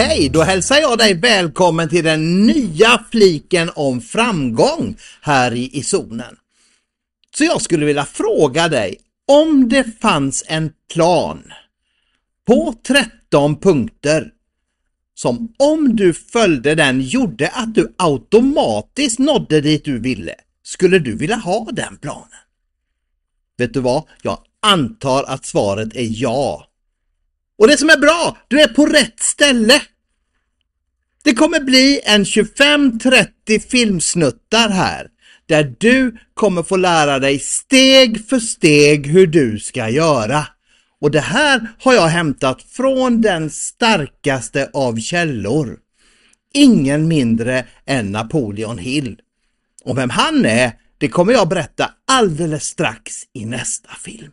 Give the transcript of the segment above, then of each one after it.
Hej, då hälsar jag dig välkommen till den nya fliken om framgång här i, i zonen. Så jag skulle vilja fråga dig, om det fanns en plan på 13 punkter som om du följde den gjorde att du automatiskt nådde dit du ville, skulle du vilja ha den planen? Vet du vad? Jag antar att svaret är ja. Och det som är bra, du är på rätt ställe. Det kommer bli en 25-30 filmsnuttar här där du kommer få lära dig steg för steg hur du ska göra. Och det här har jag hämtat från den starkaste av källor. Ingen mindre än Napoleon Hill. Och vem han är, det kommer jag berätta alldeles strax i nästa film.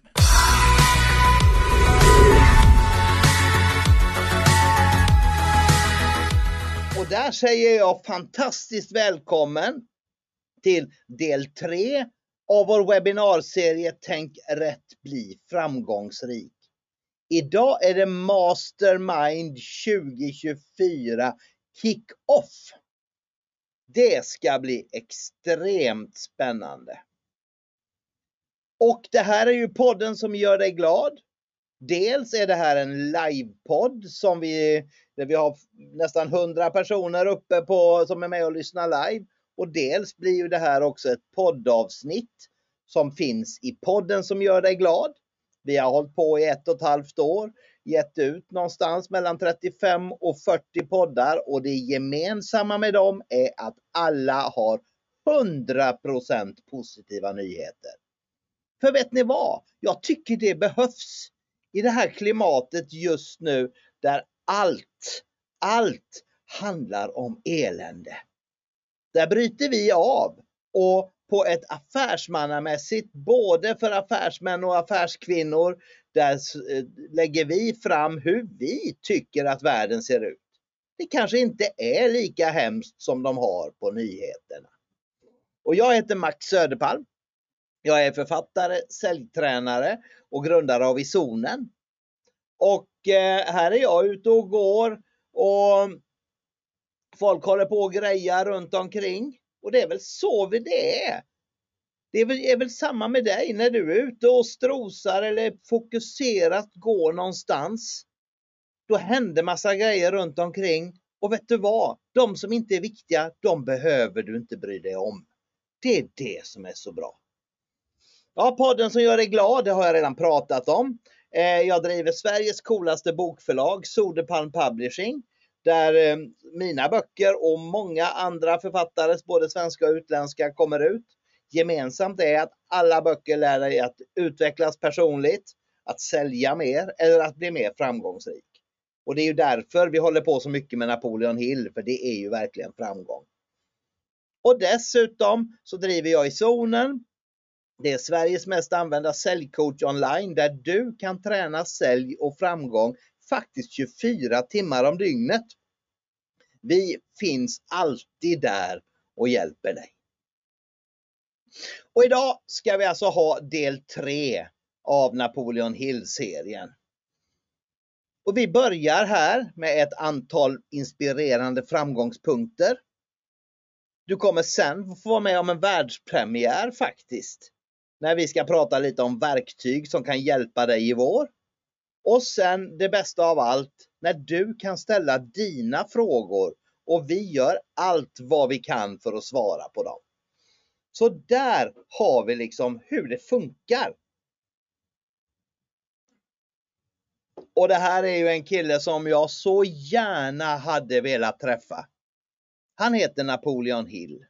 Och där säger jag fantastiskt välkommen till del 3 av vår webbinarserie Tänk rätt bli framgångsrik. Idag är det Mastermind 2024 Kick-Off. Det ska bli extremt spännande. Och det här är ju podden som gör dig glad. Dels är det här en livepodd som vi, där vi har nästan 100 personer uppe på, som är med och lyssnar live. Och dels blir ju det här också ett poddavsnitt som finns i podden som gör dig glad. Vi har hållit på i ett och ett halvt år, gett ut någonstans mellan 35 och 40 poddar och det gemensamma med dem är att alla har 100% positiva nyheter. För vet ni vad? Jag tycker det behövs i det här klimatet just nu där allt, allt handlar om elände. Där bryter vi av och på ett affärsmannamässigt, både för affärsmän och affärskvinnor, där eh, lägger vi fram hur vi tycker att världen ser ut. Det kanske inte är lika hemskt som de har på nyheterna. Och jag heter Max Söderpalm. Jag är författare, säljtränare och grundare av Isonen. Och eh, här är jag ute och går och folk håller på och grejar runt omkring. Och det är väl så vi det är. Det är väl, är väl samma med dig när du är ute och strosar eller fokuserat går någonstans. Då händer massa grejer runt omkring. Och vet du vad? De som inte är viktiga, de behöver du inte bry dig om. Det är det som är så bra. Ja, podden som gör dig glad, det har jag redan pratat om. Eh, jag driver Sveriges coolaste bokförlag, Soderpalm Publishing, där eh, mina böcker och många andra författares, både svenska och utländska, kommer ut. Gemensamt är att alla böcker lär dig att utvecklas personligt, att sälja mer eller att bli mer framgångsrik. Och det är ju därför vi håller på så mycket med Napoleon Hill, för det är ju verkligen framgång. Och dessutom så driver jag i zonen det är Sveriges mest använda säljcoach online där du kan träna sälj och framgång faktiskt 24 timmar om dygnet. Vi finns alltid där och hjälper dig. Och idag ska vi alltså ha del 3 av Napoleon Hill-serien. Och vi börjar här med ett antal inspirerande framgångspunkter. Du kommer sen få vara med om en världspremiär faktiskt när vi ska prata lite om verktyg som kan hjälpa dig i vår. Och sen det bästa av allt, när du kan ställa dina frågor och vi gör allt vad vi kan för att svara på dem. Så där har vi liksom hur det funkar. Och det här är ju en kille som jag så gärna hade velat träffa. Han heter Napoleon Hill.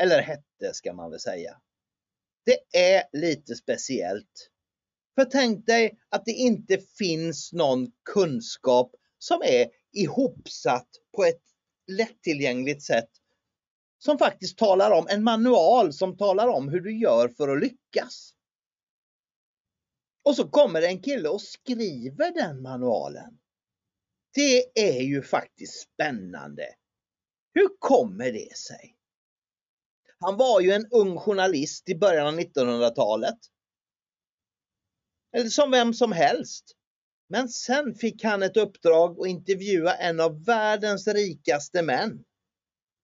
Eller hette ska man väl säga. Det är lite speciellt. För tänk dig att det inte finns någon kunskap som är ihopsatt på ett lättillgängligt sätt som faktiskt talar om, en manual som talar om hur du gör för att lyckas. Och så kommer en kille och skriver den manualen. Det är ju faktiskt spännande. Hur kommer det sig? Han var ju en ung journalist i början av 1900-talet. Eller som vem som helst. Men sen fick han ett uppdrag att intervjua en av världens rikaste män.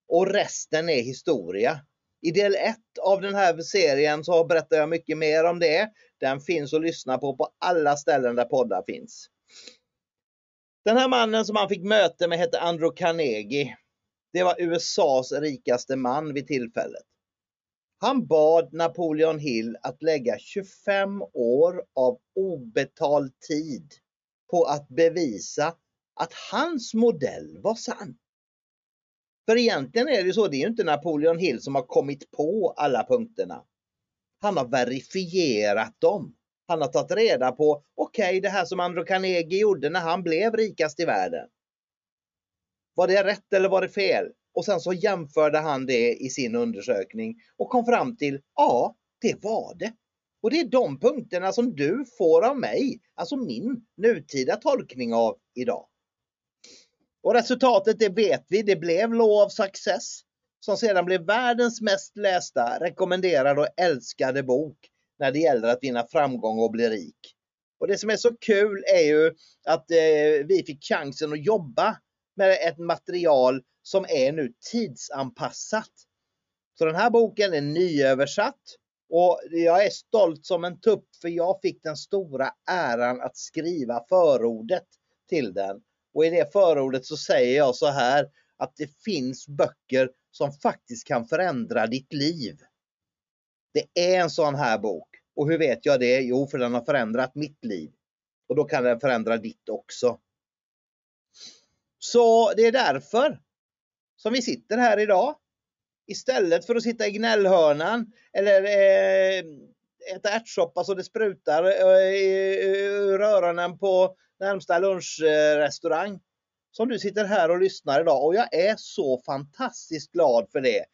Och resten är historia. I del 1 av den här serien så berättar jag mycket mer om det. Den finns att lyssna på på alla ställen där poddar finns. Den här mannen som han fick möte med hette Andrew Carnegie. Det var USAs rikaste man vid tillfället. Han bad Napoleon Hill att lägga 25 år av obetald tid på att bevisa att hans modell var sann. För egentligen är det så, det är ju inte Napoleon Hill som har kommit på alla punkterna. Han har verifierat dem. Han har tagit reda på, okej okay, det här som Andrew Carnegie gjorde när han blev rikast i världen. Var det rätt eller var det fel? Och sen så jämförde han det i sin undersökning och kom fram till, ja det var det. Och det är de punkterna som du får av mig, alltså min nutida tolkning av idag. Och resultatet det vet vi, det blev Law of Success som sedan blev världens mest lästa, rekommenderade och älskade bok när det gäller att vinna framgång och bli rik. Och det som är så kul är ju att eh, vi fick chansen att jobba med ett material som är nu tidsanpassat. Så den här boken är nyöversatt och jag är stolt som en tupp för jag fick den stora äran att skriva förordet till den. Och i det förordet så säger jag så här att det finns böcker som faktiskt kan förändra ditt liv. Det är en sån här bok. Och hur vet jag det? Jo, för den har förändrat mitt liv. Och då kan den förändra ditt också. Så det är därför som vi sitter här idag. Istället för att sitta i gnällhörnan eller eh, äta ärtsoppa så det sprutar ur eh, öronen på närmsta lunchrestaurang. Som du sitter här och lyssnar idag och jag är så fantastiskt glad för det.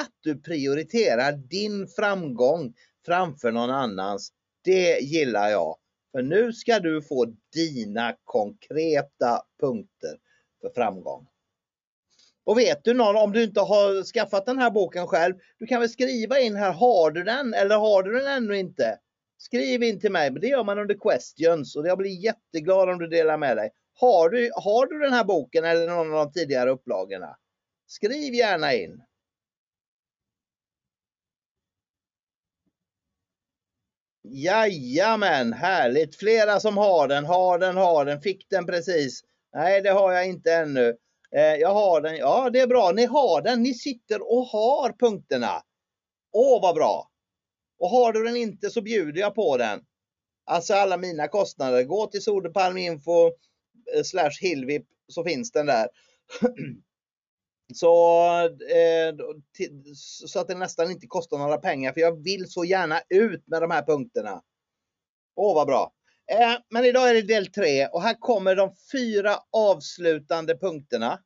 Att du prioriterar din framgång framför någon annans. Det gillar jag. För nu ska du få dina konkreta punkter för framgång. Och vet du någon, om du inte har skaffat den här boken själv, du kan väl skriva in här, har du den eller har du den ännu inte? Skriv in till mig, men det gör man under questions och jag blir jätteglad om du delar med dig. Har du, har du den här boken eller någon av de tidigare upplagorna? Skriv gärna in. Jajamän, härligt! Flera som har den, har den, har den, fick den precis. Nej, det har jag inte ännu. Eh, jag har den. Ja, det är bra. Ni har den. Ni sitter och har punkterna. Åh, vad bra! Och har du den inte så bjuder jag på den. Alltså alla mina kostnader. Gå till Soderpalminfo eh, slash Hillvip så finns den där. så, eh, så att det nästan inte kostar några pengar för jag vill så gärna ut med de här punkterna. Åh vad bra! Eh, men idag är det del 3 och här kommer de fyra avslutande punkterna.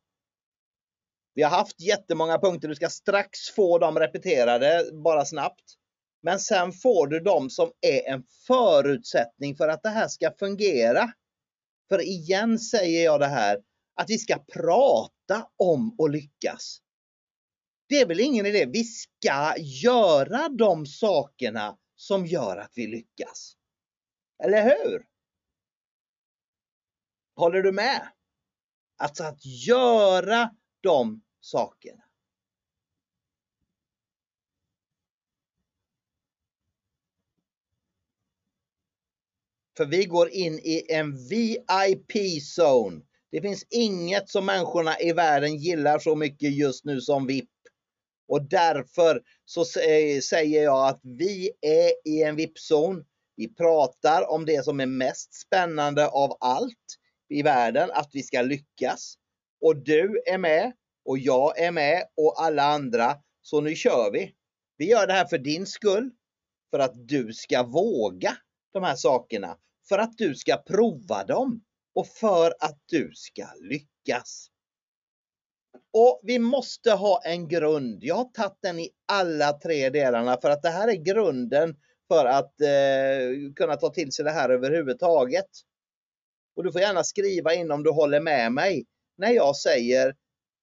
Vi har haft jättemånga punkter, du ska strax få dem repeterade bara snabbt. Men sen får du de som är en förutsättning för att det här ska fungera. För igen säger jag det här, att vi ska prata om att lyckas. Det är väl ingen idé, vi ska göra de sakerna som gör att vi lyckas. Eller hur? Håller du med? Alltså att göra de sakerna. För vi går in i en VIP-zone. Det finns inget som människorna i världen gillar så mycket just nu som VIP. Och därför så säger jag att vi är i en VIP-zon. Vi pratar om det som är mest spännande av allt i världen, att vi ska lyckas. Och du är med och jag är med och alla andra. Så nu kör vi. Vi gör det här för din skull. För att du ska våga de här sakerna. För att du ska prova dem. Och för att du ska lyckas. Och vi måste ha en grund. Jag har tagit den i alla tre delarna för att det här är grunden för att eh, kunna ta till sig det här överhuvudtaget. Och du får gärna skriva in om du håller med mig när jag säger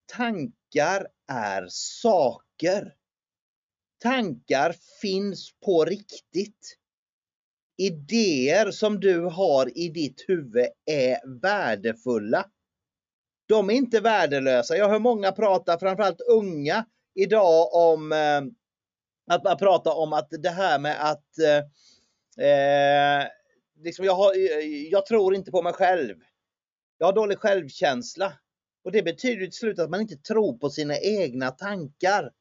tankar är saker. Tankar finns på riktigt. Idéer som du har i ditt huvud är värdefulla. De är inte värdelösa. Jag hör många prata, framförallt unga idag om eh, att man pratar om att det här med att eh, eh, liksom jag, har, jag tror inte på mig själv. Jag har dålig självkänsla. Och det betyder till slut att man inte tror på sina egna tankar.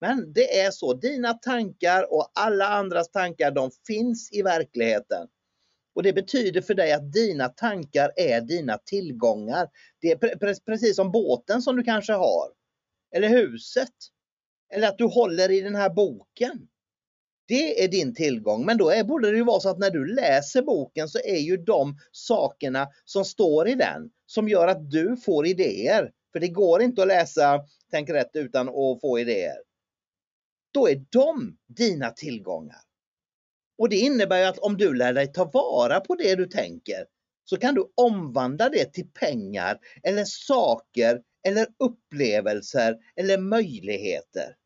Men det är så, dina tankar och alla andras tankar de finns i verkligheten. Och det betyder för dig att dina tankar är dina tillgångar. Det är precis som båten som du kanske har. Eller huset. Eller att du håller i den här boken. Det är din tillgång. Men då är, borde det ju vara så att när du läser boken så är ju de sakerna som står i den som gör att du får idéer. För det går inte att läsa Tänk rätt utan att få idéer. Då är de dina tillgångar. Och det innebär att om du lär dig ta vara på det du tänker så kan du omvandla det till pengar eller saker eller upplevelser eller möjligheter.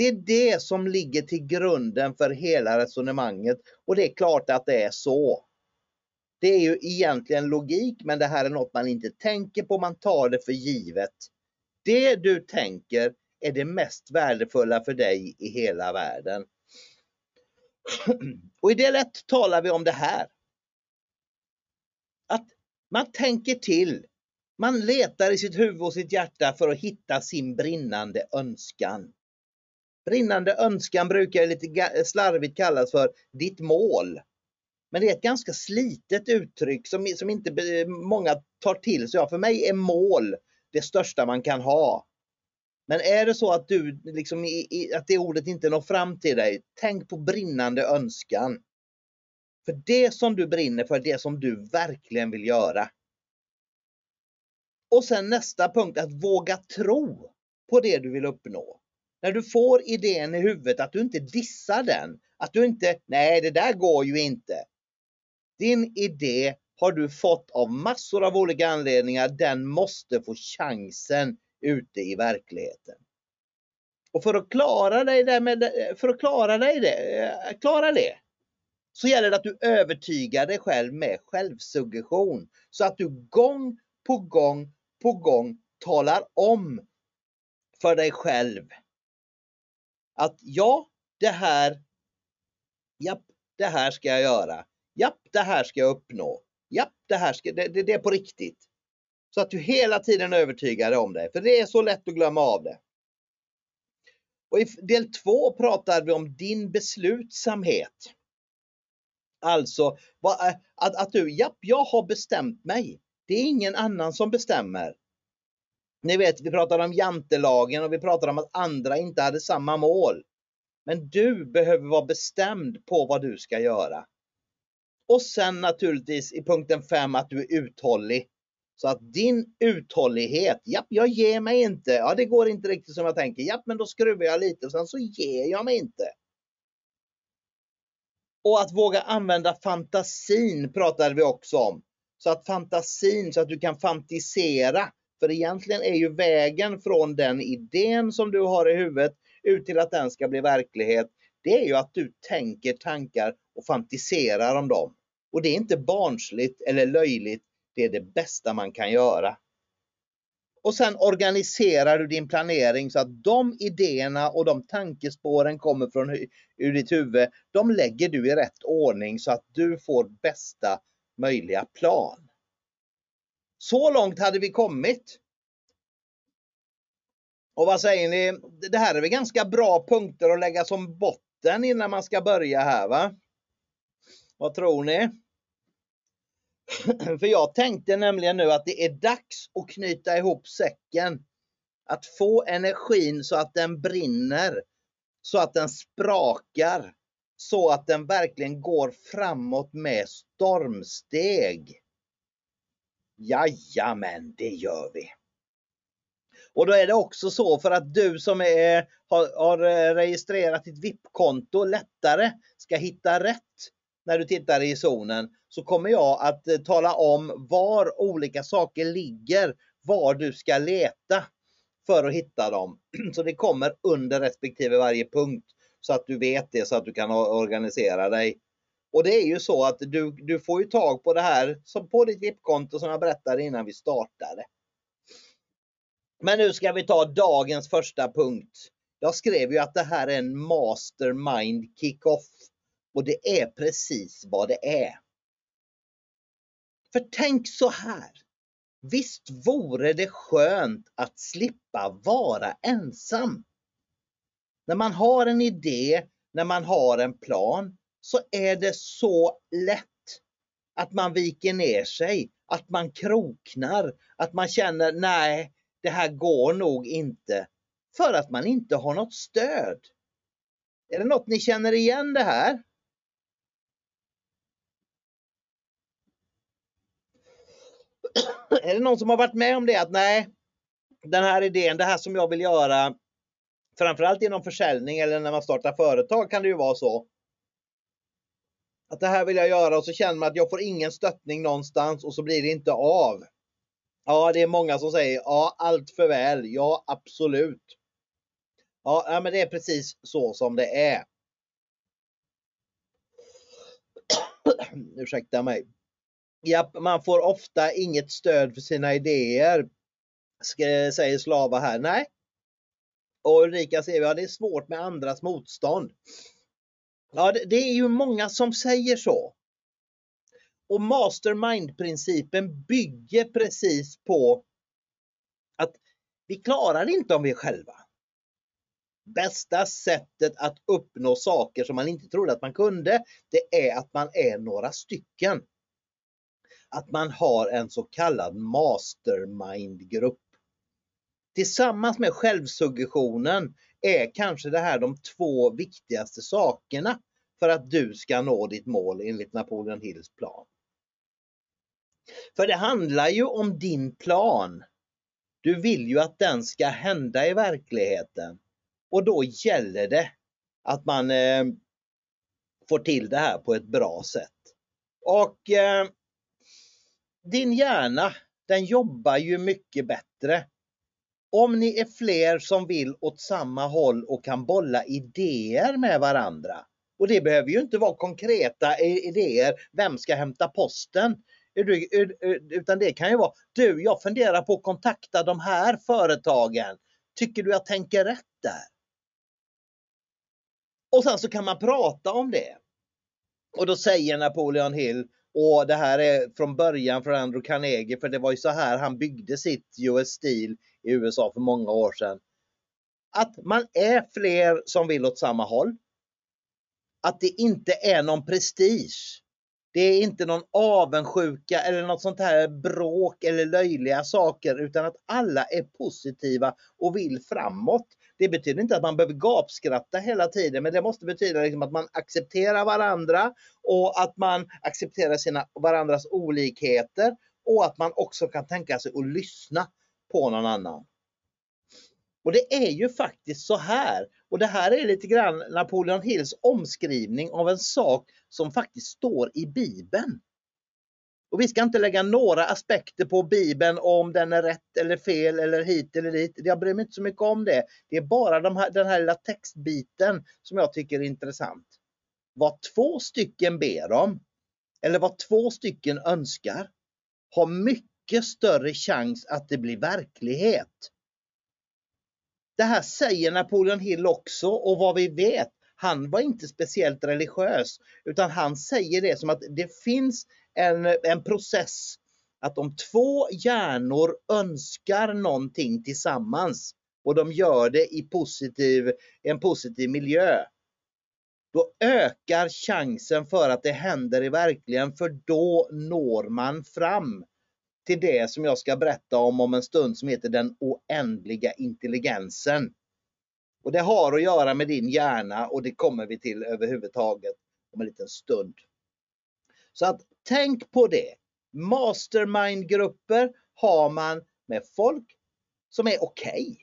Det är det som ligger till grunden för hela resonemanget och det är klart att det är så. Det är ju egentligen logik men det här är något man inte tänker på, man tar det för givet. Det du tänker är det mest värdefulla för dig i hela världen. Och i del 1 talar vi om det här. Att man tänker till. Man letar i sitt huvud och sitt hjärta för att hitta sin brinnande önskan. Brinnande önskan brukar lite slarvigt kallas för ditt mål. Men det är ett ganska slitet uttryck som, som inte många tar till sig. Ja, för mig är mål det största man kan ha. Men är det så att du liksom att det ordet inte når fram till dig, tänk på brinnande önskan. För det som du brinner för, det som du verkligen vill göra. Och sen nästa punkt, att våga tro på det du vill uppnå. När du får idén i huvudet, att du inte dissar den. Att du inte, nej det där går ju inte. Din idé har du fått av massor av olika anledningar. Den måste få chansen ute i verkligheten. Och för att klara dig där med, för att klara dig det, eh, klara det, så gäller det att du övertygar dig själv med självsuggestion. Så att du gång på gång på gång talar om för dig själv att ja, det här, japp, det här ska jag göra. Japp, det här ska jag uppnå. Japp, det här ska, det, det, det är på riktigt. Så att du hela tiden övertygar dig om det. För det är så lätt att glömma av det. Och I del två pratar vi om din beslutsamhet. Alltså eh, att, att du, japp, jag har bestämt mig. Det är ingen annan som bestämmer. Ni vet, vi pratar om jantelagen och vi pratar om att andra inte hade samma mål. Men du behöver vara bestämd på vad du ska göra. Och sen naturligtvis i punkten 5 att du är uthållig. Så att din uthållighet, japp, jag ger mig inte. Ja, det går inte riktigt som jag tänker. Japp, men då skruvar jag lite och sen så ger jag mig inte. Och att våga använda fantasin pratade vi också om. Så att fantasin, så att du kan fantisera. För egentligen är ju vägen från den idén som du har i huvudet ut till att den ska bli verklighet. Det är ju att du tänker tankar och fantiserar om dem. Och det är inte barnsligt eller löjligt det är det bästa man kan göra. Och sen organiserar du din planering så att de idéerna och de tankespåren kommer från ur ditt huvud. De lägger du i rätt ordning så att du får bästa möjliga plan. Så långt hade vi kommit. Och vad säger ni? Det här är väl ganska bra punkter att lägga som botten innan man ska börja här va? Vad tror ni? För jag tänkte nämligen nu att det är dags att knyta ihop säcken. Att få energin så att den brinner. Så att den sprakar. Så att den verkligen går framåt med stormsteg. Jajamän, det gör vi. Och då är det också så för att du som är, har, har eh, registrerat ditt VIP-konto lättare ska hitta rätt när du tittar i zonen så kommer jag att eh, tala om var olika saker ligger, var du ska leta för att hitta dem. Så det kommer under respektive varje punkt så att du vet det så att du kan organisera dig. Och det är ju så att du, du får ju tag på det här som på ditt VIP-konto som jag berättade innan vi startade. Men nu ska vi ta dagens första punkt. Jag skrev ju att det här är en mastermind kickoff. Och det är precis vad det är. För tänk så här. Visst vore det skönt att slippa vara ensam. När man har en idé, när man har en plan, så är det så lätt att man viker ner sig, att man kroknar, att man känner nej, det här går nog inte. För att man inte har något stöd. Är det något ni känner igen det här? är det någon som har varit med om det att nej, den här idén, det här som jag vill göra, framförallt inom försäljning eller när man startar företag kan det ju vara så. Att det här vill jag göra och så känner man att jag får ingen stöttning någonstans och så blir det inte av. Ja, det är många som säger ja, allt för väl. Ja, absolut. Ja, men det är precis så som det är. Ursäkta mig. Ja, man får ofta inget stöd för sina idéer, säger Slava här. Nej. Och Ulrika säger att det är svårt med andras motstånd. Ja, det, det är ju många som säger så. Och mastermind-principen bygger precis på att vi klarar inte om vi är själva. Bästa sättet att uppnå saker som man inte trodde att man kunde, det är att man är några stycken att man har en så kallad mastermind-grupp. Tillsammans med självsuggestionen är kanske det här de två viktigaste sakerna för att du ska nå ditt mål enligt Napoleon Hills plan. För det handlar ju om din plan. Du vill ju att den ska hända i verkligheten. Och då gäller det att man eh, får till det här på ett bra sätt. Och eh, din hjärna, den jobbar ju mycket bättre. Om ni är fler som vill åt samma håll och kan bolla idéer med varandra. Och det behöver ju inte vara konkreta idéer, vem ska hämta posten? Utan det kan ju vara, du jag funderar på att kontakta de här företagen. Tycker du jag tänker rätt där? Och sen så kan man prata om det. Och då säger Napoleon Hill, och det här är från början från Andrew Carnegie för det var ju så här han byggde sitt US Steel i USA för många år sedan. Att man är fler som vill åt samma håll. Att det inte är någon prestige. Det är inte någon avundsjuka eller något sånt här bråk eller löjliga saker utan att alla är positiva och vill framåt. Det betyder inte att man behöver gapskratta hela tiden, men det måste betyda liksom att man accepterar varandra och att man accepterar sina, varandras olikheter och att man också kan tänka sig att lyssna på någon annan. Och det är ju faktiskt så här, och det här är lite grann Napoleon Hills omskrivning av en sak som faktiskt står i Bibeln. Och vi ska inte lägga några aspekter på Bibeln om den är rätt eller fel eller hit eller dit. Jag bryr mig inte så mycket om det. Det är bara de här, den här lilla textbiten som jag tycker är intressant. Vad två stycken ber om, eller vad två stycken önskar, har mycket större chans att det blir verklighet. Det här säger Napoleon Hill också och vad vi vet, han var inte speciellt religiös utan han säger det som att det finns en, en process att om två hjärnor önskar någonting tillsammans och de gör det i positiv, en positiv miljö, då ökar chansen för att det händer i verkligen för då når man fram till det som jag ska berätta om om en stund som heter den oändliga intelligensen. Och det har att göra med din hjärna och det kommer vi till överhuvudtaget om en liten stund. Så att tänk på det. Mastermindgrupper har man med folk som är okej. Okay.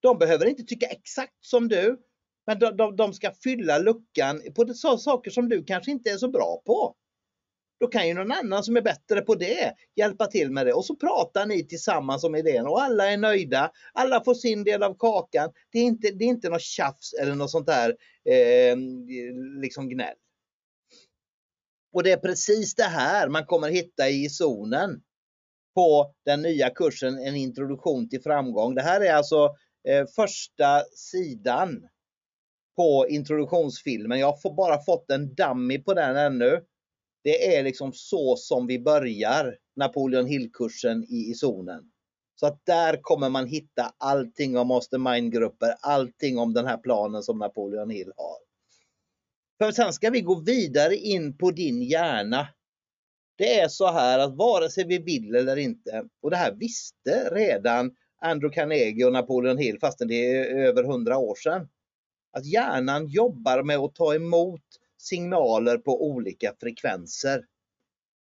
De behöver inte tycka exakt som du, men de, de, de ska fylla luckan på så saker som du kanske inte är så bra på. Då kan ju någon annan som är bättre på det hjälpa till med det och så pratar ni tillsammans om idén och alla är nöjda. Alla får sin del av kakan. Det är inte, det är inte något tjafs eller något sånt där eh, liksom gnäll. Och det är precis det här man kommer hitta i zonen på den nya kursen En introduktion till framgång. Det här är alltså eh, första sidan på introduktionsfilmen. Jag har bara fått en dummy på den ännu. Det är liksom så som vi börjar Napoleon Hill-kursen i, i zonen. Så att där kommer man hitta allting om mastermind-grupper, allting om den här planen som Napoleon Hill har. För sen ska vi gå vidare in på din hjärna. Det är så här att vare sig vi vill eller inte, och det här visste redan Andrew Carnegie och Napoleon Hill fastän det är över hundra år sedan. Att hjärnan jobbar med att ta emot signaler på olika frekvenser.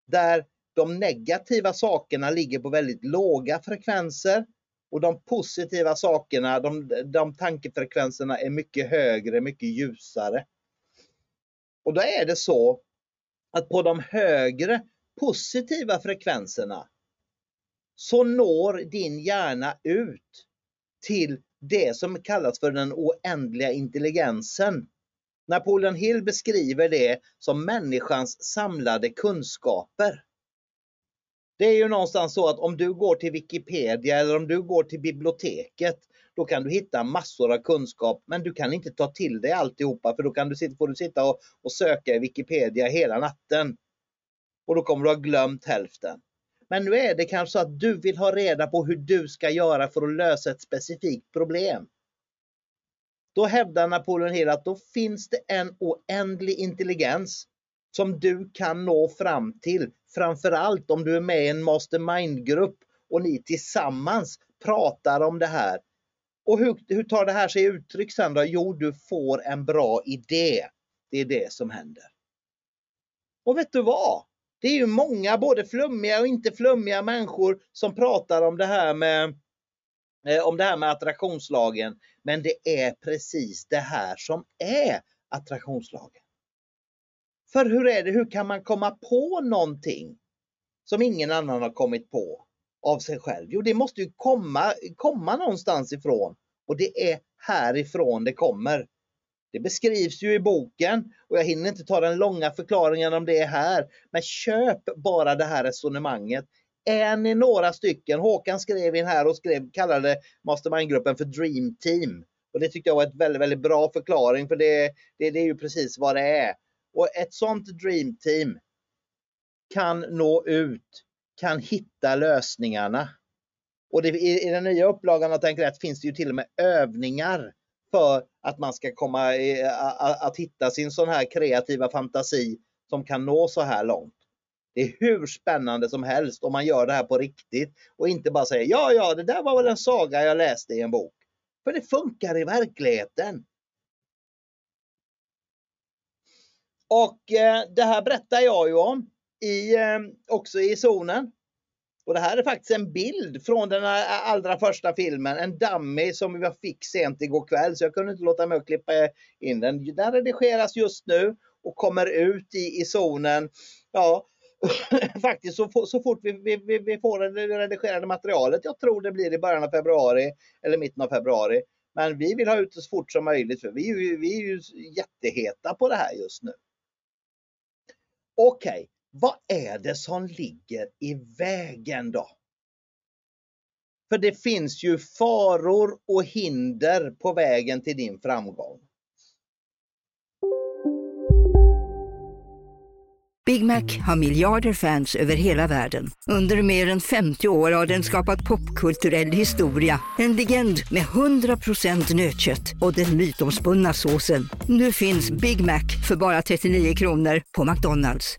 Där de negativa sakerna ligger på väldigt låga frekvenser och de positiva sakerna, de, de tankefrekvenserna är mycket högre, mycket ljusare. Och då är det så att på de högre positiva frekvenserna så når din hjärna ut till det som kallas för den oändliga intelligensen. Napoleon Hill beskriver det som människans samlade kunskaper. Det är ju någonstans så att om du går till Wikipedia eller om du går till biblioteket då kan du hitta massor av kunskap men du kan inte ta till dig alltihopa för då kan du, får du sitta och, och söka i Wikipedia hela natten. Och då kommer du ha glömt hälften. Men nu är det kanske så att du vill ha reda på hur du ska göra för att lösa ett specifikt problem. Då hävdar Napoleon Hill att då finns det en oändlig intelligens som du kan nå fram till. Framförallt om du är med i en mastermind-grupp och ni tillsammans pratar om det här och hur, hur tar det här sig uttryck sen då? Jo, du får en bra idé. Det är det som händer. Och vet du vad? Det är ju många, både flummiga och inte flummiga människor som pratar om det här med eh, om det här med attraktionslagen. Men det är precis det här som är attraktionslagen. För hur är det, hur kan man komma på någonting som ingen annan har kommit på? Av sig själv? Jo, det måste ju komma, komma någonstans ifrån och det är härifrån det kommer. Det beskrivs ju i boken och jag hinner inte ta den långa förklaringen om det är här. Men köp bara det här resonemanget. Är ni några stycken, Håkan skrev in här och skrev, kallade mastermindgruppen för Dream Team. Och det tyckte jag var ett väldigt, väldigt bra förklaring för det, det, det är ju precis vad det är. Och ett sånt Dream Team kan nå ut kan hitta lösningarna. Och det, i, i, den nya upplagan av Tänk rätt finns det ju till och med övningar för att man ska komma i, att, att hitta sin sån här kreativa fantasi som kan nå så här långt. Det är hur spännande som helst om man gör det här på riktigt och inte bara säger ja, ja, det där var väl en saga jag läste i en bok. För det funkar i verkligheten. Och eh, det här berättar jag ju om i, ehm, också i zonen. Och det här är faktiskt en bild från den allra första filmen, en dummy som jag fick sent igår kväll så jag kunde inte låta mig att klippa in den. Den redigeras just nu och kommer ut i, i zonen. Ja, faktiskt så, så fort vi, vi, vi får det redigerade materialet. Jag tror det blir i början av februari eller mitten av februari. Men vi vill ha ut det så fort som möjligt för vi, vi är ju jätteheta på det här just nu. Okej, okay. Vad är det som ligger i vägen då? För det finns ju faror och hinder på vägen till din framgång. Big Mac har miljarder fans över hela världen. Under mer än 50 år har den skapat popkulturell historia. En legend med 100% nötkött och den mytomspunna såsen. Nu finns Big Mac för bara 39 kronor på McDonalds.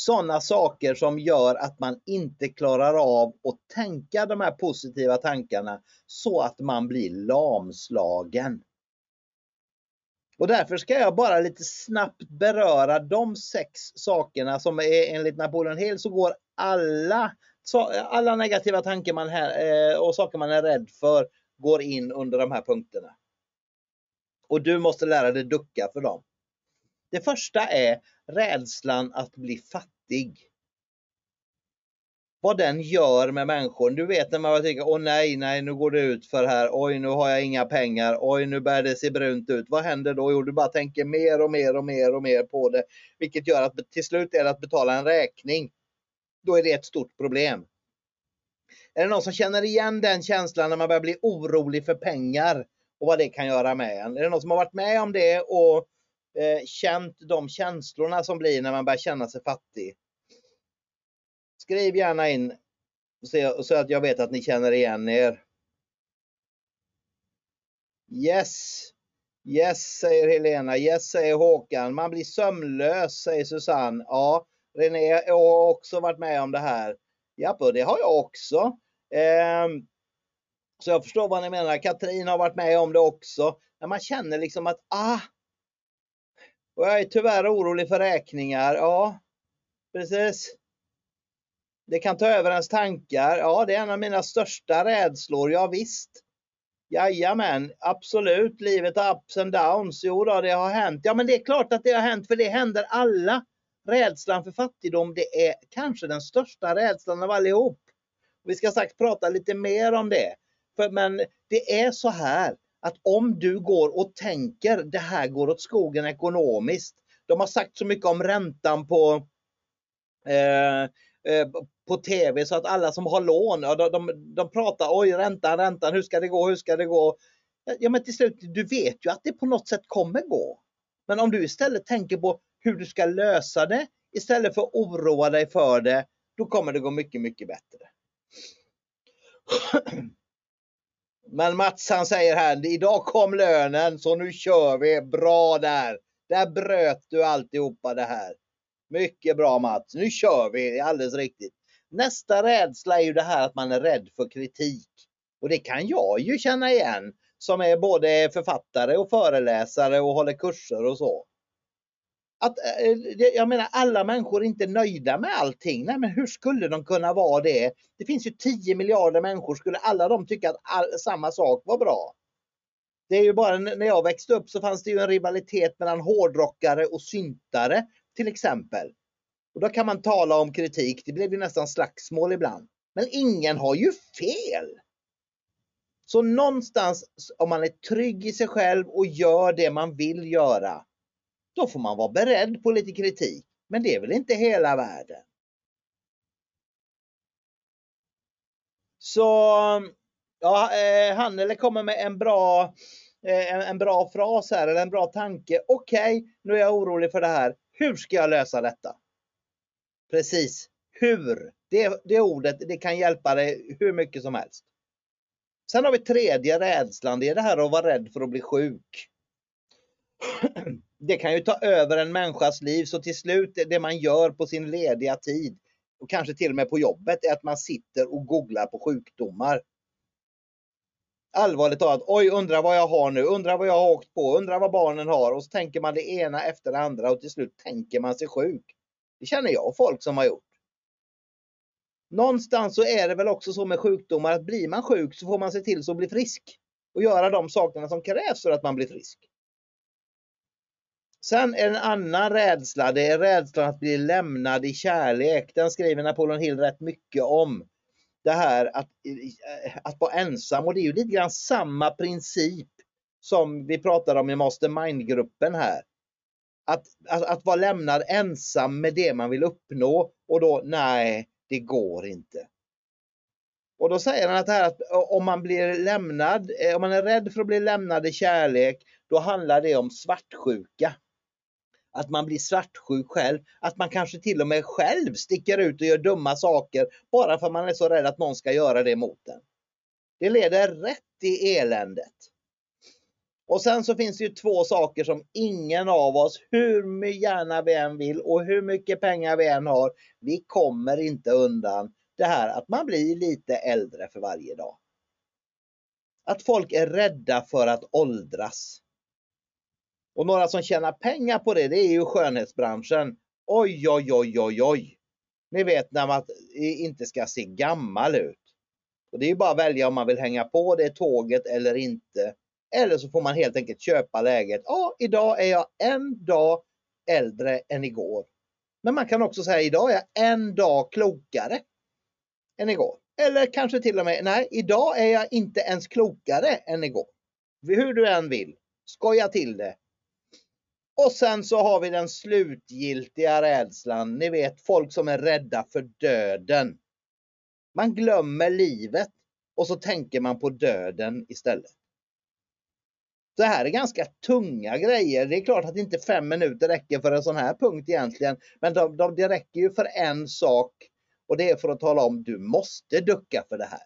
Sådana saker som gör att man inte klarar av att tänka de här positiva tankarna så att man blir lamslagen. Och därför ska jag bara lite snabbt beröra de sex sakerna som är enligt Napoleon Hill så går alla, alla negativa tankar man här, eh, och saker man är rädd för går in under de här punkterna. Och du måste lära dig ducka för dem. Det första är rädslan att bli fattig. Vad den gör med människor. Du vet när man tänker, åh nej, nej, nu går det ut för här. Oj, nu har jag inga pengar. Oj, nu börjar det se brunt ut. Vad händer då? Jo, du bara tänker mer och mer och mer och mer på det. Vilket gör att till slut är det att betala en räkning. Då är det ett stort problem. Är det någon som känner igen den känslan när man börjar bli orolig för pengar och vad det kan göra med en? Är det någon som har varit med om det och eh, känt de känslorna som blir när man börjar känna sig fattig? Skriv gärna in så att jag vet att ni känner igen er. Yes. Yes, säger Helena. Yes, säger Håkan. Man blir sömnlös, säger Susanne. Ja, René har också varit med om det här. Ja, det har jag också. Ehm, så jag förstår vad ni menar. Katrin har varit med om det också. När man känner liksom att, ah, och jag är tyvärr orolig för räkningar. Ja, precis. Det kan ta över ens tankar. Ja, det är en av mina största rädslor. Ja, visst. Jajamän, absolut. Livet har ups and downs. Jo då, det har hänt. Ja, men det är klart att det har hänt, för det händer alla. Rädslan för fattigdom, det är kanske den största rädslan av allihop. Vi ska strax prata lite mer om det. För, men det är så här att om du går och tänker det här går åt skogen ekonomiskt. De har sagt så mycket om räntan på eh, eh, på TV så att alla som har lån, de, de, de pratar oj räntan, räntan, hur ska det gå, hur ska det gå? Ja men till slut, du vet ju att det på något sätt kommer gå. Men om du istället tänker på hur du ska lösa det istället för att oroa dig för det, då kommer det gå mycket, mycket bättre. Men Mats han säger här, idag kom lönen så nu kör vi. Bra där! Där bröt du alltihopa det här. Mycket bra Mats, nu kör vi, alldeles riktigt. Nästa rädsla är ju det här att man är rädd för kritik. Och det kan jag ju känna igen som är både författare och föreläsare och håller kurser och så. Att, eh, jag menar alla människor är inte nöjda med allting. Nej men hur skulle de kunna vara det? Det finns ju 10 miljarder människor. Skulle alla de tycka att all, samma sak var bra? Det är ju bara när jag växte upp så fanns det ju en rivalitet mellan hårdrockare och syntare till exempel. Och då kan man tala om kritik. Det blev ju nästan slagsmål ibland. Men ingen har ju fel. Så någonstans om man är trygg i sig själv och gör det man vill göra, då får man vara beredd på lite kritik. Men det är väl inte hela världen. Så ja, eh, Hannele kommer med en bra, eh, en, en, bra fras här, eller en bra tanke. Okej, okay, nu är jag orolig för det här. Hur ska jag lösa detta? Precis. Hur? Det, det ordet det kan hjälpa dig hur mycket som helst. Sen har vi tredje rädslan. Det är det här att vara rädd för att bli sjuk. Det kan ju ta över en människas liv så till slut det man gör på sin lediga tid och kanske till och med på jobbet är att man sitter och googlar på sjukdomar. Allvarligt talat, oj undrar vad jag har nu, undrar vad jag har åkt på, undrar vad barnen har och så tänker man det ena efter det andra och till slut tänker man sig sjuk. Det känner jag folk som har gjort. Någonstans så är det väl också så med sjukdomar att blir man sjuk så får man se till så att bli frisk och göra de sakerna som krävs för att man blir frisk. Sen är en annan rädsla, det är rädslan att bli lämnad i kärlek. Den skriver Napoleon Hill rätt mycket om. Det här att, eh, att vara ensam och det är ju lite grann samma princip som vi pratade om i Mastermind-gruppen här. Att, att, att vara lämnad ensam med det man vill uppnå och då, nej, det går inte. Och då säger han att, här, att eh, om man blir lämnad, eh, om man är rädd för att bli lämnad i kärlek, då handlar det om svartsjuka. Att man blir svartsjuk själv, att man kanske till och med själv sticker ut och gör dumma saker bara för att man är så rädd att någon ska göra det mot en. Det leder rätt i eländet. Och sen så finns det ju två saker som ingen av oss, hur gärna vi än vill och hur mycket pengar vi än har, vi kommer inte undan det här att man blir lite äldre för varje dag. Att folk är rädda för att åldras. Och några som tjänar pengar på det, det är ju skönhetsbranschen. Oj, oj, oj, oj, oj. Ni vet när man inte ska se gammal ut. Och Det är bara att välja om man vill hänga på det tåget eller inte. Eller så får man helt enkelt köpa läget. Ja, idag är jag en dag äldre än igår. Men man kan också säga idag är jag en dag klokare än igår. Eller kanske till och med, nej, idag är jag inte ens klokare än igår. Hur du än vill, skoja till det. Och sen så har vi den slutgiltiga rädslan. Ni vet folk som är rädda för döden. Man glömmer livet och så tänker man på döden istället. Det här är ganska tunga grejer. Det är klart att inte fem minuter räcker för en sån här punkt egentligen. Men de, de, det räcker ju för en sak och det är för att tala om du måste ducka för det här.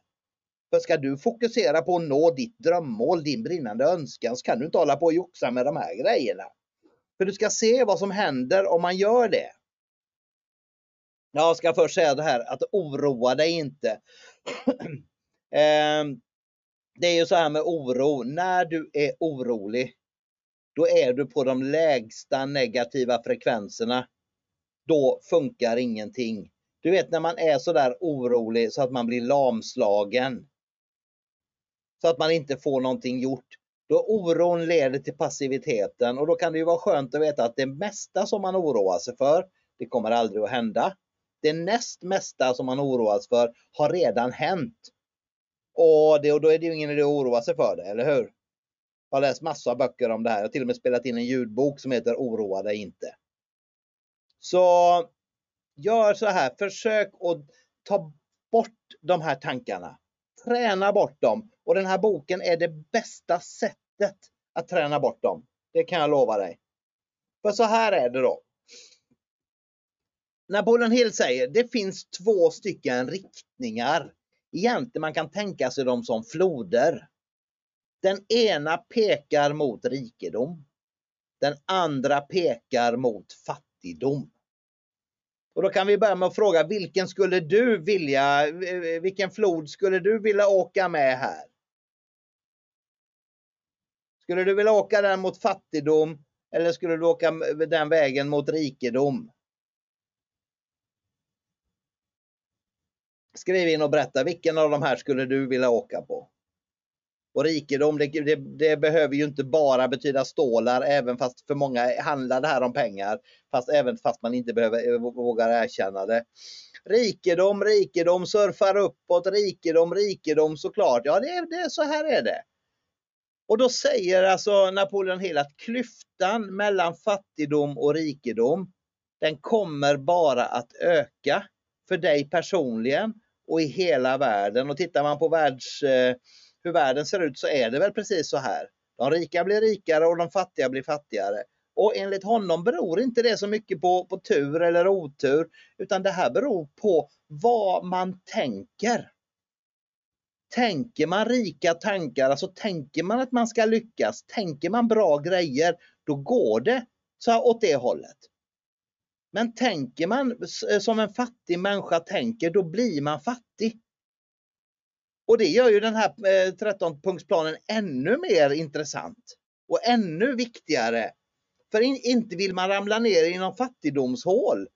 För ska du fokusera på att nå ditt drömmål, din brinnande önskan, så kan du inte hålla på och joxa med de här grejerna. För du ska se vad som händer om man gör det. Jag ska först säga det här att oroa dig inte. Ehm, det är ju så här med oro, när du är orolig, då är du på de lägsta negativa frekvenserna. Då funkar ingenting. Du vet när man är så där orolig så att man blir lamslagen. Så att man inte får någonting gjort. Då oron leder till passiviteten och då kan det ju vara skönt att veta att det mesta som man oroar sig för, det kommer aldrig att hända. Det näst mesta som man oroas för har redan hänt. Och, det, och då är det ju ingen idé att oroa sig för det, eller hur? Jag har läst massor av böcker om det här. Jag har till och med spelat in en ljudbok som heter Oroa dig inte. Så gör så här, försök att ta bort de här tankarna. Träna bort dem. Och den här boken är det bästa sättet att träna bort dem. Det kan jag lova dig. För så här är det då. Napoleon Hill säger det finns två stycken riktningar. Egentligen man kan tänka sig dem som floder. Den ena pekar mot rikedom. Den andra pekar mot fattigdom. Och då kan vi börja med att fråga vilken skulle du vilja, vilken flod skulle du vilja åka med här? Skulle du vilja åka den mot fattigdom eller skulle du åka den vägen mot rikedom? Skriv in och berätta vilken av de här skulle du vilja åka på? Och rikedom, det, det, det, behöver ju inte bara betyda stålar, även fast för många handlar det här om pengar. Fast även fast man inte behöver, eh, vågar erkänna det. Rikedom, rikedom, surfar uppåt, rikedom, rikedom såklart. Ja, det, det, så här är det. Och då säger alltså Napoleon Hill att klyftan mellan fattigdom och rikedom, den kommer bara att öka för dig personligen och i hela världen. Och tittar man på världs eh, hur världen ser ut så är det väl precis så här. De rika blir rikare och de fattiga blir fattigare. Och enligt honom beror inte det så mycket på, på tur eller otur, utan det här beror på vad man tänker. Tänker man rika tankar, alltså tänker man att man ska lyckas, tänker man bra grejer, då går det så åt det hållet. Men tänker man eh, som en fattig människa tänker, då blir man fattig. Och det gör ju den här eh, 13-punktsplanen ännu mer intressant och ännu viktigare. För in, inte vill man ramla ner i någon fattigdomshål.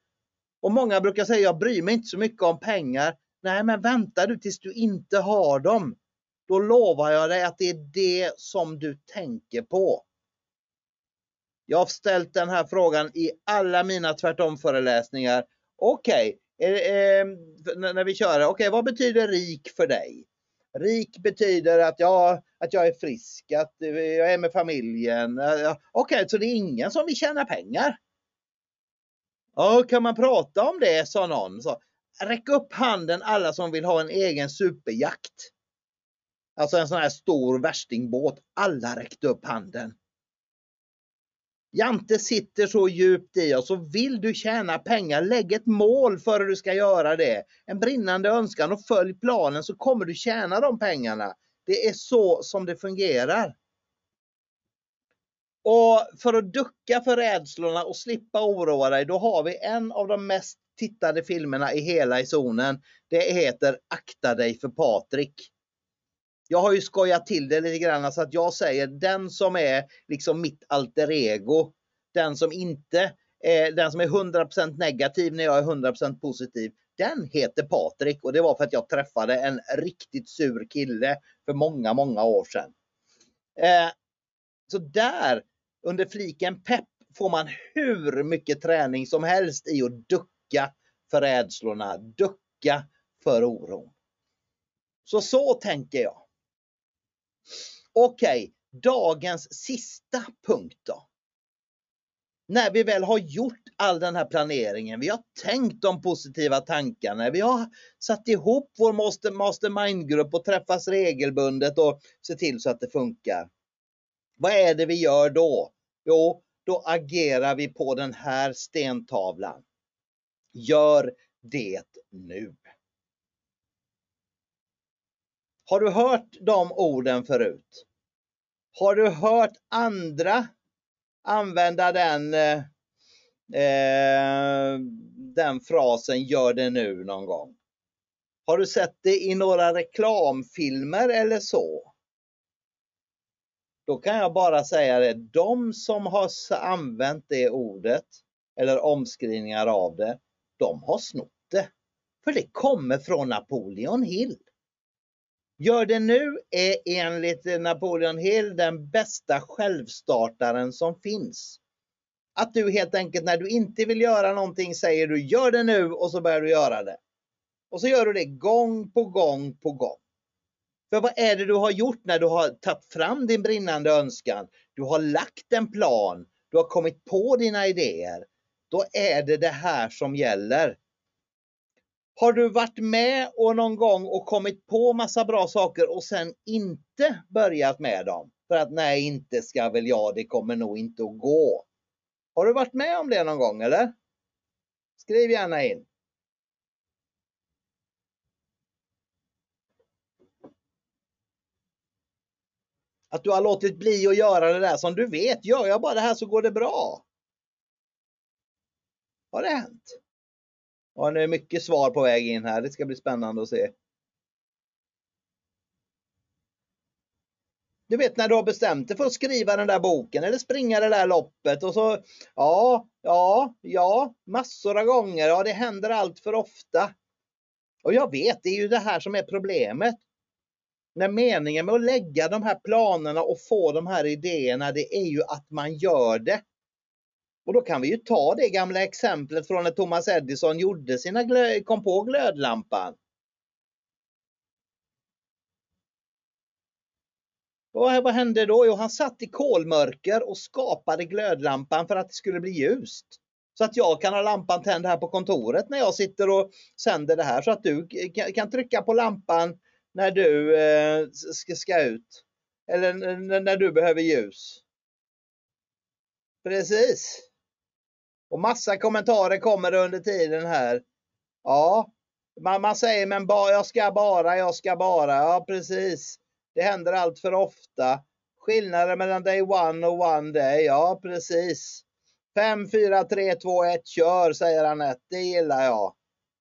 Och många brukar säga, jag bryr mig inte så mycket om pengar. Nej, men vänta du tills du inte har dem. Då lovar jag dig att det är det som du tänker på. Jag har ställt den här frågan i alla mina tvärtom-föreläsningar. Okej, okay, eh, eh när vi kör, okej, okay, vad betyder rik för dig? Rik betyder att jag, att jag är frisk, att jag är med familjen. Okej, okay, så det är ingen som vill tjäna pengar? Ja, kan man prata om det, sa någon. Så, räck upp handen alla som vill ha en egen superjakt. Alltså en sån här stor värstingbåt. Alla räckte upp handen. Jante sitter så djupt i oss och vill du tjäna pengar, lägg ett mål för hur du ska göra det. En brinnande önskan och följ planen så kommer du tjäna de pengarna. Det är så som det fungerar. Och för att ducka för rädslorna och slippa oroa dig, då har vi en av de mest tittade filmerna i hela i zonen. Det heter Akta dig för Patrik. Jag har ju skojat till det lite grann så att jag säger den som är liksom mitt alter ego. Den som inte är, den som är 100% negativ när jag är 100% positiv. Den heter Patrik och det var för att jag träffade en riktigt sur kille för många, många år sedan. Eh, så där under fliken pepp får man hur mycket träning som helst i att ducka för rädslorna, ducka för oron. Så så tänker jag. Okej, okay, dagens sista punkt då. När vi väl har gjort all den här planeringen, vi har tänkt de positiva tankarna, vi har satt ihop vår master, mastermind-grupp och träffas regelbundet och se till så att det funkar. Vad är det vi gör då? Jo, då agerar vi på den här stentavlan. Gör det nu. Har du hört de orden förut? Har du hört andra använda den, eh, eh, den frasen gör det nu någon gång? Har du sett det i några reklamfilmer eller så? Då kan jag bara säga det, de som har använt det ordet eller omskrivningar av det, de har snott det. För det kommer från Napoleon Hill. Gör det nu är enligt Napoleon Hill den bästa självstartaren som finns. Att du helt enkelt när du inte vill göra någonting säger du gör det nu och så börjar du göra det. Och så gör du det gång på gång på gång. För vad är det du har gjort när du har tagit fram din brinnande önskan? Du har lagt en plan, du har kommit på dina idéer. Då är det det här som gäller. Har du varit med och någon gång och kommit på massa bra saker och sen inte börjat med dem? För att nej, inte ska väl jag, det kommer nog inte att gå. Har du varit med om det någon gång eller? Skriv gärna in. Att du har låtit bli att göra det där som du vet, gör jag bara det här så går det bra. Har det hänt? Ja, nu är mycket svar på väg in här. Det ska bli spännande att se. Du vet när du har bestämt dig för att skriva den där boken eller springa det där loppet och så ja, ja, ja, massor av gånger. Ja, det händer allt för ofta. Och jag vet, det är ju det här som är problemet. När meningen med att lägga de här planerna och få de här idéerna, det är ju att man gör det. Och då kan vi ju ta det gamla exemplet från när Thomas Edison gjorde sina kom på glödlampan. Och vad hände då? Jo, han satt i kolmörker och skapade glödlampan för att det skulle bli ljust. Så att jag kan ha lampan tänd här på kontoret när jag sitter och sänder det här så att du kan trycka på lampan när du eh, ska ut. Eller när du behöver ljus. Precis. Och massa kommentarer kommer under tiden här. Ja, man, man säger men ba, jag ska bara, jag ska bara. Ja, precis. Det händer allt för ofta. Skillnaden mellan day one och one day. Ja, precis. 5, 4, 3, 2, 1, kör, säger Anette. Det gillar jag.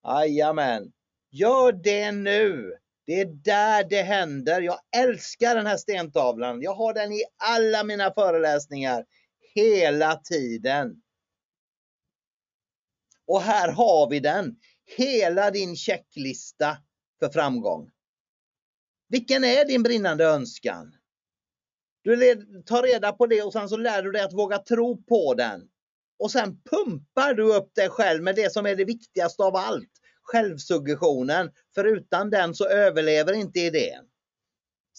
Jajamän. Gör det nu. Det är där det händer. Jag älskar den här stentavlan. Jag har den i alla mina föreläsningar hela tiden. Och här har vi den. Hela din checklista för framgång. Vilken är din brinnande önskan? Du tar reda på det och sen så lär du dig att våga tro på den. Och sen pumpar du upp dig själv med det som är det viktigaste av allt. Självsuggestionen. För utan den så överlever inte idén.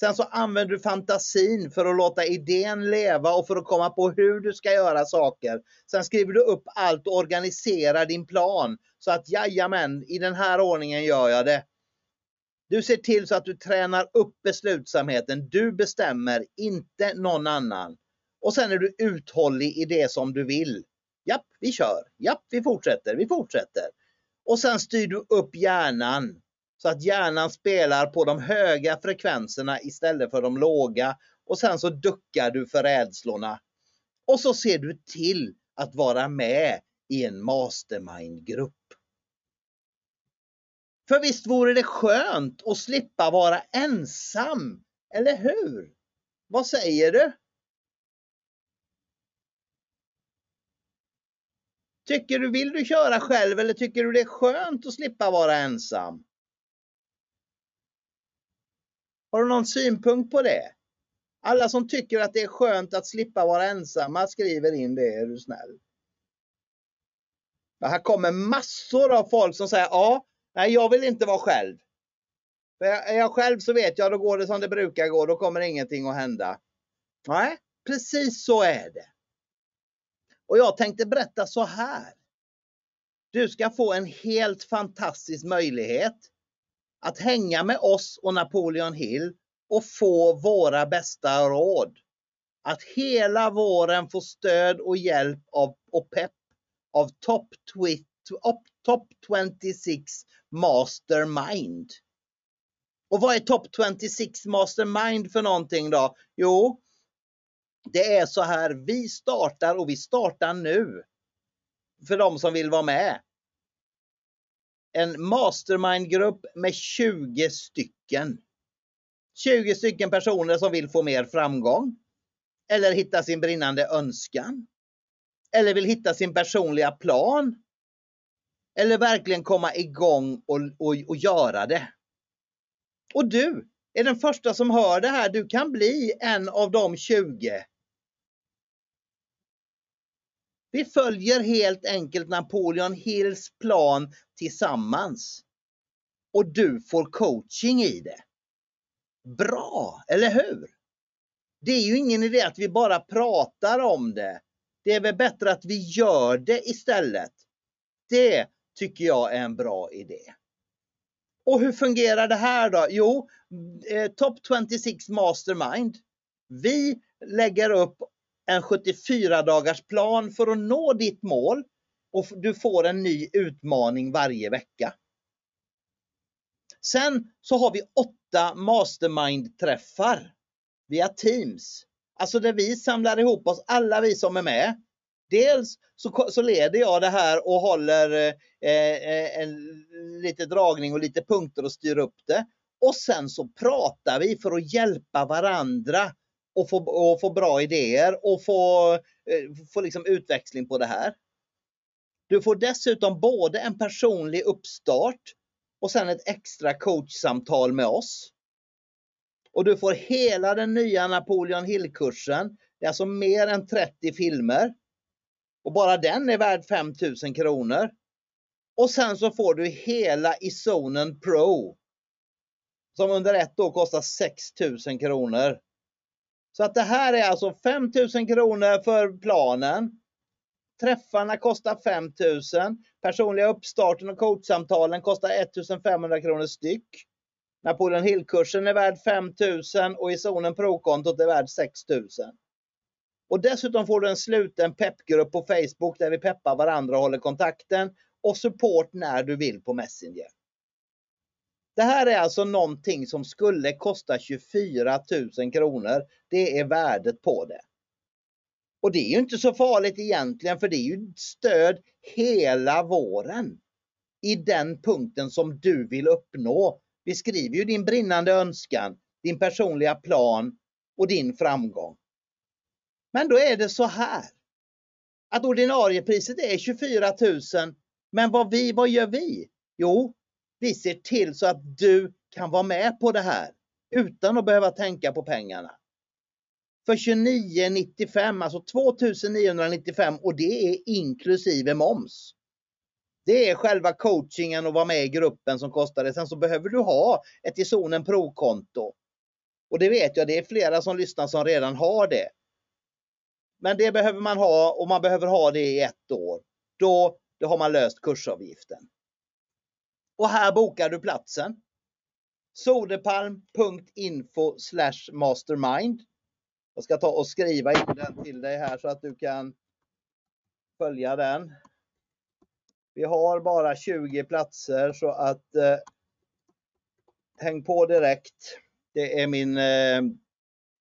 Sen så använder du fantasin för att låta idén leva och för att komma på hur du ska göra saker. Sen skriver du upp allt och organiserar din plan. Så att jajamän, i den här ordningen gör jag det. Du ser till så att du tränar upp beslutsamheten. Du bestämmer, inte någon annan. Och sen är du uthållig i det som du vill. Japp, vi kör. Japp, vi fortsätter. Vi fortsätter. Och sen styr du upp hjärnan så att hjärnan spelar på de höga frekvenserna istället för de låga. Och sen så duckar du för rädslorna. Och så ser du till att vara med i en mastermind-grupp. För visst vore det skönt att slippa vara ensam, eller hur? Vad säger du? Tycker du, vill du köra själv eller tycker du det är skönt att slippa vara ensam? Har du någon synpunkt på det? Alla som tycker att det är skönt att slippa vara ensamma skriver in det, är du snäll. här kommer massor av folk som säger ja, nej jag vill inte vara själv. För är jag själv så vet jag, då går det som det brukar gå, då kommer ingenting att hända. Nej, precis så är det. Och jag tänkte berätta så här. Du ska få en helt fantastisk möjlighet att hänga med oss och Napoleon Hill och få våra bästa råd. Att hela våren få stöd och hjälp av, och pepp av Top, top 26 Mastermind. Och vad är Top 26 Mastermind för någonting då? Jo, det är så här, vi startar och vi startar nu. För de som vill vara med. En mastermindgrupp med 20 stycken. 20 stycken personer som vill få mer framgång. Eller hitta sin brinnande önskan. Eller vill hitta sin personliga plan. Eller verkligen komma igång och, och, och göra det. Och du är den första som hör det här. Du kan bli en av de 20 vi följer helt enkelt Napoleon Hills plan tillsammans. Och du får coaching i det. Bra, eller hur? Det är ju ingen idé att vi bara pratar om det. Det är väl bättre att vi gör det istället. Det tycker jag är en bra idé. Och hur fungerar det här då? Jo, eh, Top 26 Mastermind. Vi lägger upp en 74 dagars plan för att nå ditt mål och du får en ny utmaning varje vecka. Sen så har vi åtta mastermind-träffar via Teams. Alltså där vi samlar ihop oss, alla vi som är med. Dels så, så leder jag det här och håller eh, eh, en, lite dragning och lite punkter och styr upp det. Och sen så pratar vi för att hjälpa varandra och få, och få bra idéer och få, eh, få liksom utväxling på det här. Du får dessutom både en personlig uppstart och sen ett extra coachsamtal med oss. Och du får hela den nya Napoleon Hill-kursen. Det är alltså mer än 30 filmer. Och bara den är värd 5000 kronor. Och sen så får du hela Isonen Pro. Som under ett år kostar 6000 kronor. Så att det här är alltså 5000 kronor för planen. Träffarna kostar 5000. Personliga uppstarten och coachsamtalen kostar 1500 kronor styck. Napoleon Hill-kursen är värd 5000 och i zonen Pro-kontot är värd 6000. Och dessutom får du en sluten peppgrupp på Facebook där vi peppar varandra och håller kontakten och support när du vill på Messenger. Det här är alltså någonting som skulle kosta 24 000 kronor. Det är värdet på det. Och det är ju inte så farligt egentligen för det är ju stöd hela våren. I den punkten som du vill uppnå. Vi skriver ju din brinnande önskan, din personliga plan och din framgång. Men då är det så här att ordinariepriset är 24 000 men vad, vi, vad gör vi? Jo, vi ser till så att du kan vara med på det här utan att behöva tänka på pengarna. För 29,95, alltså 2995 och det är inklusive moms. Det är själva coachingen och vara med i gruppen som kostar det. Sen så behöver du ha ett i zonen provkonto. Och det vet jag, det är flera som lyssnar som redan har det. Men det behöver man ha och man behöver ha det i ett år. Då, då har man löst kursavgiften. Och här bokar du platsen. Soderpalm.info mastermind. Jag ska ta och skriva in den till dig här så att du kan följa den. Vi har bara 20 platser så att eh, häng på direkt. Det är min, eh,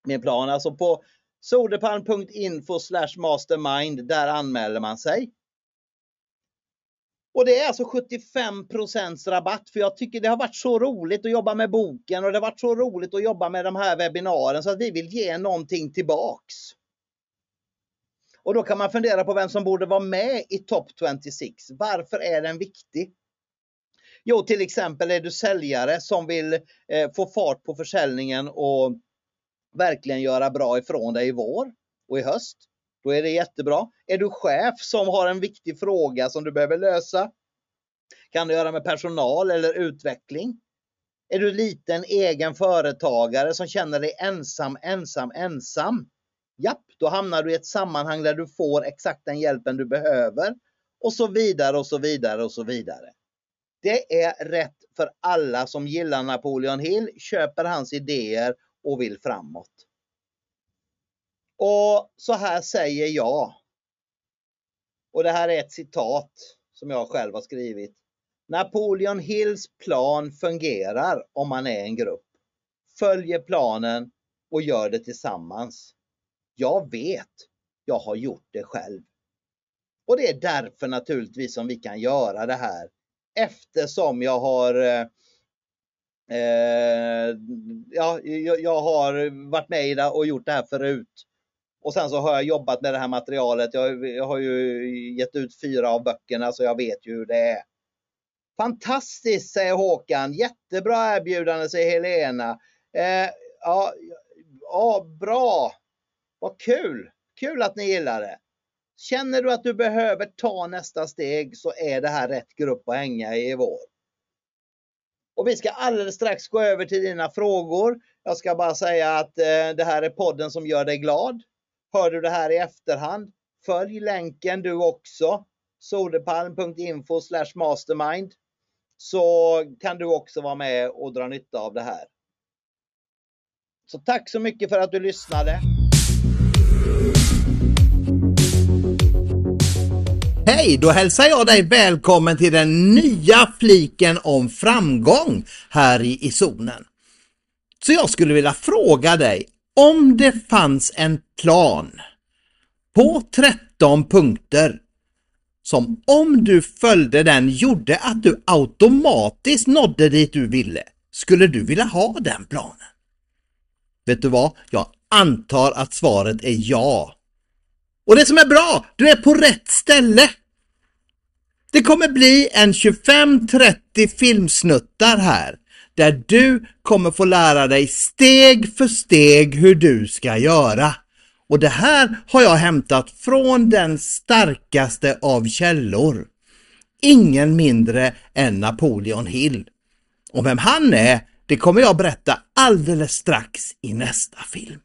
min plan. Alltså på soderpalm.info mastermind, där anmäler man sig. Och det är alltså 75% rabatt för jag tycker det har varit så roligt att jobba med boken och det har varit så roligt att jobba med de här webbinarierna så att vi vill ge någonting tillbaks. Och då kan man fundera på vem som borde vara med i Top 26. Varför är den viktig? Jo, till exempel är du säljare som vill eh, få fart på försäljningen och verkligen göra bra ifrån dig i vår och i höst. Då är det jättebra. Är du chef som har en viktig fråga som du behöver lösa? Kan det göra med personal eller utveckling? Är du liten egen företagare som känner dig ensam, ensam, ensam? Japp, då hamnar du i ett sammanhang där du får exakt den hjälpen du behöver och så vidare och så vidare och så vidare. Det är rätt för alla som gillar Napoleon Hill, köper hans idéer och vill framåt. Och så här säger jag. Och det här är ett citat som jag själv har skrivit. Napoleon Hills plan fungerar om man är en grupp. Följer planen och gör det tillsammans. Jag vet, jag har gjort det själv. Och det är därför naturligtvis som vi kan göra det här. Eftersom jag har eh, eh ja, jag, jag, har varit med i det och gjort det här förut. Och sen så har jag jobbat med det här materialet. Jag, jag har ju gett ut fyra av böckerna så jag vet ju hur det är. Fantastiskt säger Håkan. Jättebra erbjudande säger Helena. Eh, ja, ja, bra. Vad kul! Kul att ni gillar det. Känner du att du behöver ta nästa steg så är det här rätt grupp att hänga i i vår. Och vi ska alldeles strax gå över till dina frågor. Jag ska bara säga att eh, det här är podden som gör dig glad. Hör du det här i efterhand? Följ länken du också. Soderpalm.info mastermind. Så kan du också vara med och dra nytta av det här. Så tack så mycket för att du lyssnade. Hej! Då hälsar jag dig välkommen till den nya fliken om framgång här i, i zonen. Så jag skulle vilja fråga dig, om det fanns en plan på 13 punkter som om du följde den gjorde att du automatiskt nådde dit du ville, skulle du vilja ha den planen? Vet du vad? Jag antar att svaret är ja. Och det som är bra, du är på rätt ställe. Det kommer bli en 25-30 filmsnuttar här där du kommer få lära dig steg för steg hur du ska göra. Och det här har jag hämtat från den starkaste av källor. Ingen mindre än Napoleon Hill. Och vem han är, det kommer jag berätta alldeles strax i nästa film.